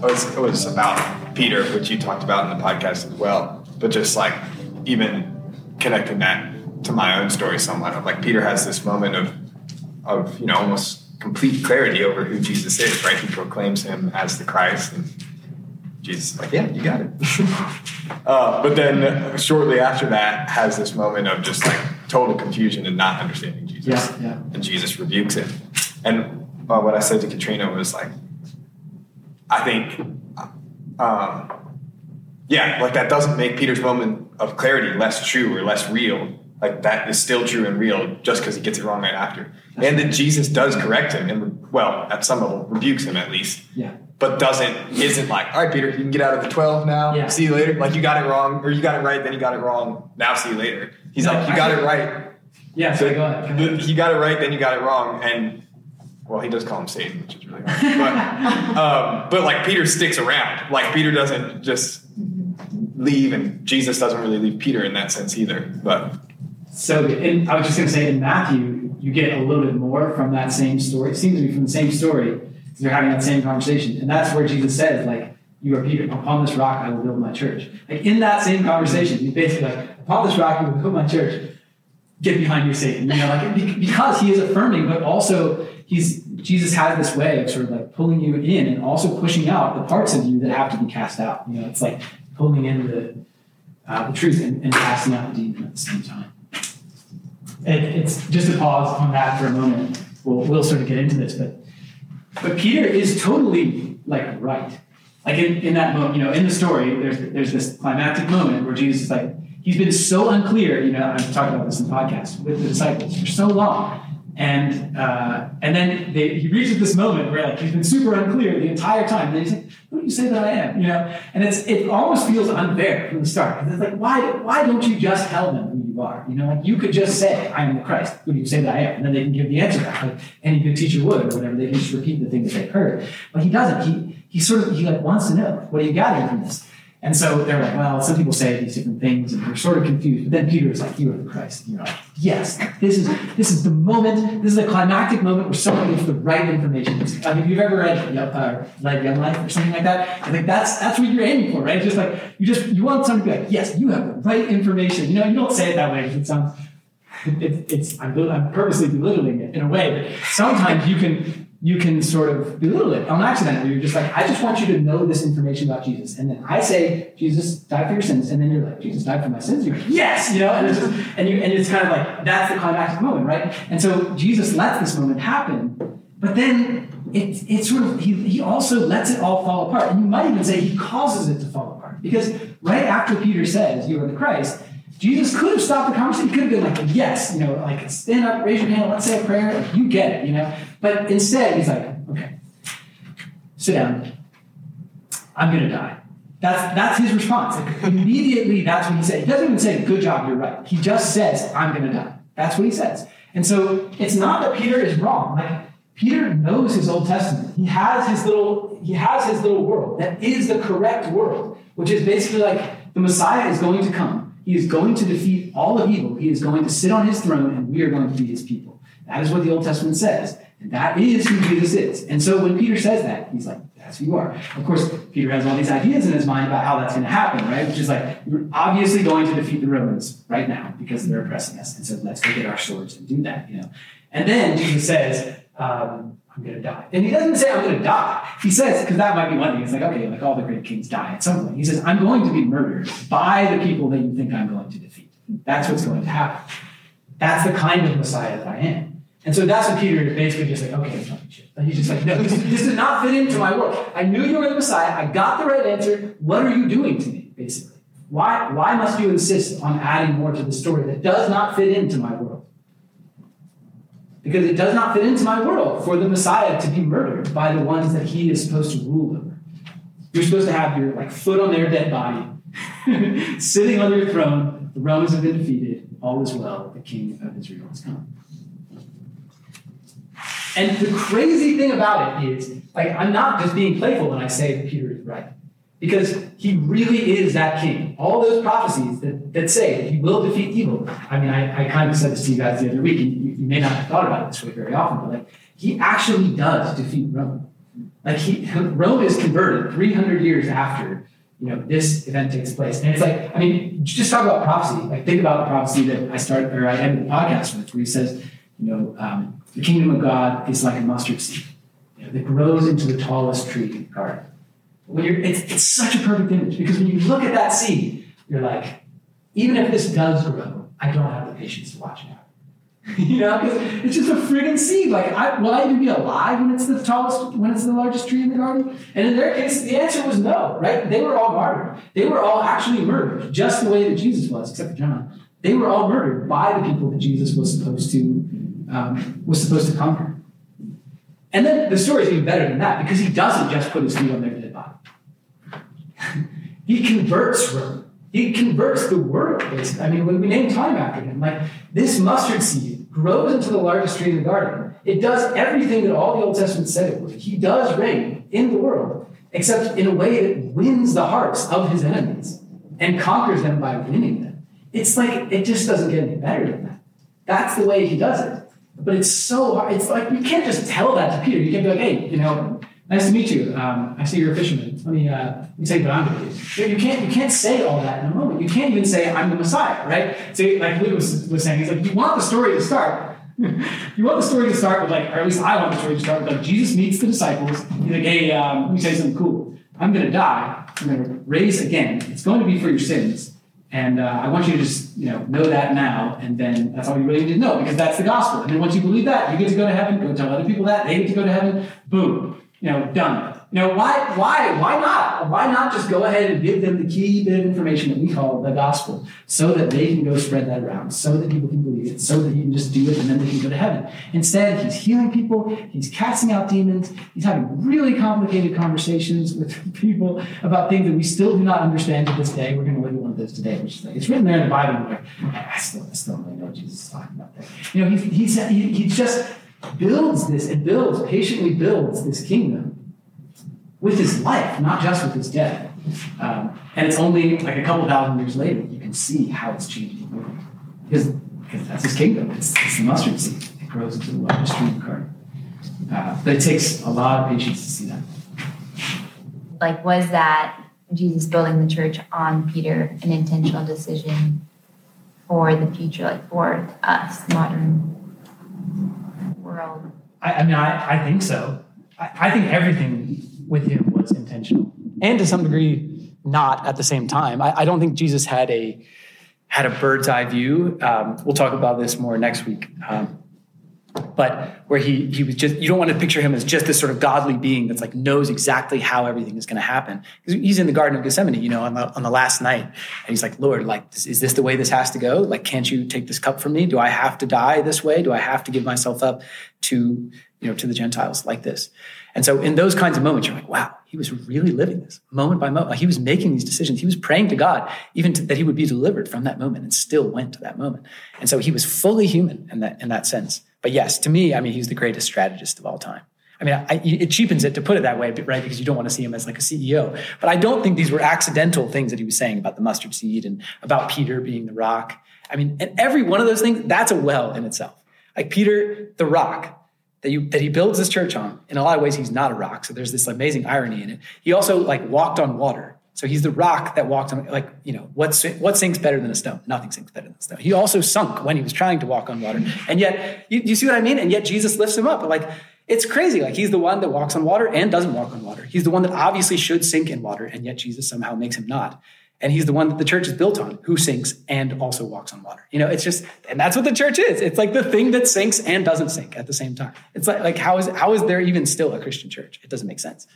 was, it was about Peter, which you talked about in the podcast as well. But just like even connecting that to my own story somewhat of like Peter has this moment of of you know almost complete clarity over who Jesus is, right? He proclaims him as the Christ and Jesus is like, yeah, you got it. uh, but then shortly after that has this moment of just like total confusion and not understanding Jesus. Yeah, yeah. And Jesus rebukes him. And uh, what I said to Katrina was like, I think, um, yeah, like that doesn't make Peter's moment of clarity less true or less real. Like that is still true and real just because he gets it wrong right after. and that Jesus does correct him and, well, at some level, rebukes him at least. Yeah. But doesn't, isn't like, all right, Peter, you can get out of the 12 now. Yeah. See you later. Like you got it wrong or you got it right, then you got it wrong. Now see you later. He's No, like, you got it right. Yeah, so go ahead. Go ahead. You got it right, then you got it wrong, and well, he does call him Satan, which is really. But, um, but like Peter sticks around. Like Peter doesn't just leave, and Jesus doesn't really leave Peter in that sense either. But So, I was just going to say in Matthew, you get a little bit more from that same story. It seems to be from the same story. They're having that same conversation, and that's where Jesus says, like, "You are Peter. Upon this rock, I will build my church." Like in that same conversation, he's basically like, "Upon this rock, I will build my church." Get behind me, Satan. You know, like because he is affirming, but also he's Jesus has this way of sort of like pulling you in and also pushing out the parts of you that have to be cast out. You know, it's like pulling in the uh, the truth and, and casting out the demon at the same time. It, it's just to pause on that for a moment. We'll, we'll sort of get into this, but but Peter is totally like right. Like in, in that moment, you know, in the story, there's there's this climactic moment where Jesus is like, he's been so unclear, you know, I've talked about this in the podcast with the disciples for so long. And uh, and then they, he reaches this moment where like he's been super unclear the entire time. And then he's like, "Who do you say that I am?" You know, and it's it almost feels unfair from the start. It's like, why why don't you just tell them who you are? You know, like you could just say, "I am the Christ." Who do you say that I am? And then they can give the answer back, like any good teacher would, or whatever. They can just repeat the thing that they've heard. But he doesn't. He he sort of he like wants to know what are you gathering from this. And so they're like, well, some people say these different things, and they're sort of confused. But then Peter is like, "You are the Christ." And you're like, "Yes, this is this is the moment. This is the climactic moment where someone gets the right information." Like if you've ever read uh, read Young Life or something like that, I think that's that's what you're aiming for, right? It's just like you just you want someone to be like, "Yes, you have the right information." You know, you don't say it that way because it sounds it, it's I'm, I'm purposely belittling it in a way, but sometimes you can you can sort of belittle it on accident. You're just like, I just want you to know this information about Jesus, and then I say Jesus died for your sins, and then you're like, Jesus died for my sins. You're like, yes, you know, and it's just, and you and it's kind of like that's the climactic moment, right? And so Jesus lets this moment happen, but then it it sort of he he also lets it all fall apart, and you might even say he causes it to fall apart because right after Peter says, "You are the Christ." Jesus could have stopped the conversation. He could have been like, yes, you know, like stand up, raise your hand, let's say a prayer. You get it, you know. But instead, he's like, okay, sit down. I'm gonna die. That's that's his response. Like, immediately, that's what he said. He doesn't even say, "Good job, you're right." He just says, "I'm gonna die." That's what he says. And so it's not that Peter is wrong. Like Peter knows his Old Testament. He has his little he has his little world that is the correct world, which is basically like the Messiah is going to come. He is going to defeat all of evil. He is going to sit on his throne, and we are going to be his people. That is what the Old Testament says. And that is who Jesus is. And so when Peter says that, he's like, that's who you are. Of course, Peter has all these ideas in his mind about how that's going to happen, right? Which is like, we're obviously going to defeat the Romans right now because they're oppressing us. And so let's go get our swords and do that, you know. And then Jesus says, um, I'm going to die. And he doesn't say, I'm going to die. He says, because that might be one thing. It's like, okay, like all the great kings die at some point. He says, I'm going to be murdered by the people that you think I'm going to defeat. That's what's going to happen. That's the kind of Messiah that I am. And so that's what Peter is basically just like, okay, I'm talking shit. And he's just like, no, this, this does not fit into my world. I knew you were the Messiah. I got the right answer. What are you doing to me, basically? Why, why must you insist on adding more to the story that does not fit into my world? Because it does not fit into my world for the Messiah to be murdered by the ones that he is supposed to rule over. You're supposed to have your like foot on their dead body, sitting on your throne. The Romans have been defeated. All is well. The King of Israel has come. And the crazy thing about it is, like, I'm not just being playful when I say Peter. Because he really is that king. All those prophecies that, that say that he will defeat evil. I mean, I, I kind of said this to you guys the other week, and you, you may not have thought about it this way very often, but like, he actually does defeat Rome. Like he, Rome is converted 300 years after you know this event takes place, and it's like I mean, just talk about prophecy. Like think about the prophecy that I started or I ended the podcast with, where he says, you know, um, the kingdom of God is like a mustard seed you know, that grows into the tallest tree in the garden. When you're, it's, it's such a perfect image because when you look at that seed, you're like, even if this does grow, I don't have the patience to watch it out. you know, because it's just a friggin' seed. Like, I, will I even be alive when it's the tallest, when it's the largest tree in the garden? And in their case, the answer was no, right? They were all martyred. They were all actually murdered, just the way that Jesus was, except for John. They were all murdered by the people that Jesus was supposed to um, was supposed to conquer. And then the story is even better than that because he doesn't just put his feet on their dead body. he converts Rome. He converts the world, basically. I mean, when we name time after him, like this mustard seed grows into the largest tree in the garden. It does everything that all the Old Testament said it would. He does reign in the world, except in a way that wins the hearts of his enemies and conquers them by winning them. It's like, it just doesn't get any better than that. That's the way he does it. But it's so hard. It's like you can't just tell that to Peter. You can't be like, hey, you know, nice to meet you. Um, I see you're a fisherman. Let me, uh, let me take going to do. You can't, you can't say all that in a moment. You can't even say, I'm the Messiah, right? So, like Luke was, was saying, he's like, you want the story to start. you want the story to start with, like, or at least I want the story to start with, like, Jesus meets the disciples. He's like, hey, um, let me say something cool. I'm going to die. I'm going to raise again. It's going to be for your sins. And uh, I want you to just you know know that now, and then that's all you really need to know because that's the gospel. And then once you believe that, you get to go to heaven. Go tell other people that they get to go to heaven. Boom, you know, done. You know, why, why, why not? Why not just go ahead and give them the key bit of information that we call the gospel so that they can go spread that around, so that people can believe it, so that you can just do it and then they can go to heaven. Instead, he's healing people, he's casting out demons, he's having really complicated conversations with people about things that we still do not understand to this day. We're going to look at one of those today, which is like, it's written there in the Bible, like, I still, I still don't really know what Jesus is talking about there. You know, he, he's, he, he just builds this and builds, patiently builds this kingdom with his life, not just with his death. Um, and it's only like a couple thousand years later you can see how it's changing. Because, because that's his kingdom. It's, it's, the mustard seed. It grows into the largest tree in the garden. Uh, but it takes a lot of patience to see that. Like, was that Jesus building the church on Peter an intentional decision for the future, like for us, modern world? I, I mean, I, I think so. I, I think everything with him was intentional, and to some degree, not at the same time. I, I don't think Jesus had a had a bird's eye view. Um, we'll talk about this more next week. Um, but where he he was just you don't want to picture him as just this sort of godly being that's like knows exactly how everything is going to happen. Because he's in the garden of gethsemane you know on the, on the last night. And he's like lord like is this the way this has to go? Like can't you take this cup from me? Do i have to die this way? Do i have to give myself up to you know to the gentiles like this and so in those kinds of moments, you're like, wow, he was really living this moment by moment. Like he was making these decisions. He was praying to God, even to, that he would be delivered from that moment and still went to that moment. And so he was fully human in that, in that sense. But yes, to me, I mean, he's the greatest strategist of all time. I mean, I, it cheapens it to put it that way, right? Because you don't want to see him as like a CEO. But I don't think these were accidental things that he was saying about the mustard seed and about Peter being the rock. I mean, and every one of those things, that's a well in itself. Like Peter, the rock, that you that he builds this church on. In a lot of ways, he's not a rock. So there's this amazing irony in it. He also like walked on water. So he's the rock that walked on like you know what what sinks better than a stone? Nothing sinks better than a stone. He also sunk when he was trying to walk on water, and yet you, you see what I mean? And yet Jesus lifts him up. Like it's crazy. Like he's the one that walks on water and doesn't walk on water. He's the one that obviously should sink in water, and yet Jesus somehow makes him not and he's the one that the church is built on who sinks and also walks on water. You know it's just and that's what the church is. It's like the thing that sinks and doesn't sink at the same time. It's like like how is how is there even still a christian church? It doesn't make sense.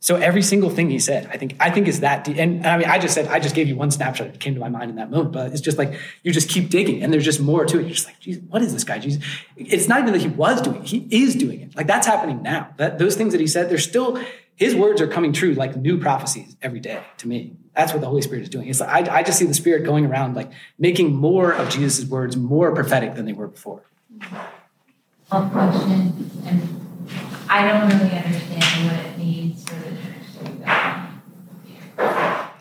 So every single thing he said i think i think is that deep. and i mean i just said i just gave you one snapshot that came to my mind in that moment but it's just like you just keep digging and there's just more to it. You're just like Jesus, what is this guy? Jesus. It's not even that he was doing it. He is doing it. Like that's happening now. That those things that he said they're still his words are coming true like new prophecies every day to me. That's what the Holy Spirit is doing. It's like, I, I just see the Spirit going around like making more of Jesus' words more prophetic than they were before. A question, and I don't really understand what it means for the church to be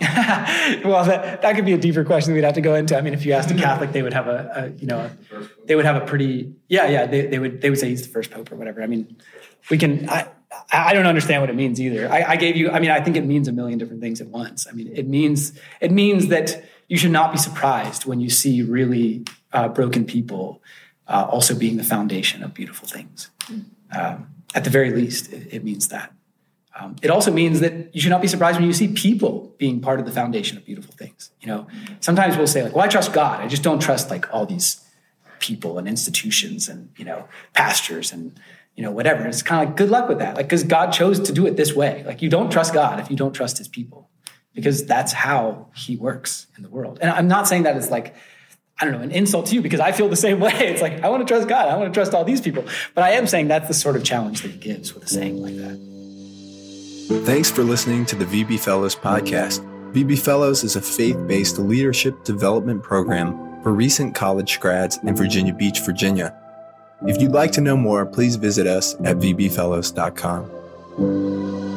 well, that, that could be a deeper question we'd have to go into. I mean, if you asked a Catholic, they would have a, a you know, they would have a pretty, yeah, yeah, they, they would, they would say he's the first pope or whatever. I mean, we can, I, I don't understand what it means either. I, I, gave you. I mean, I think it means a million different things at once. I mean, it means it means that you should not be surprised when you see really uh, broken people uh, also being the foundation of beautiful things. Um, at the very least, it, it means that. Um, it also means that you should not be surprised when you see people being part of the foundation of beautiful things. You know, sometimes we'll say like, "Well, I trust God. I just don't trust like all these people and institutions and you know pastors and you know whatever." It's kind of like good luck with that, like because God chose to do it this way. Like you don't trust God if you don't trust His people, because that's how He works in the world. And I'm not saying that it's like I don't know, an insult to you because I feel the same way. It's like, I want to trust God. I want to trust all these people. But I am saying that's the sort of challenge that he gives with a saying like that. Thanks for listening to the VB Fellows podcast. VB Fellows is a faith based leadership development program for recent college grads in Virginia Beach, Virginia. If you'd like to know more, please visit us at vbfellows.com.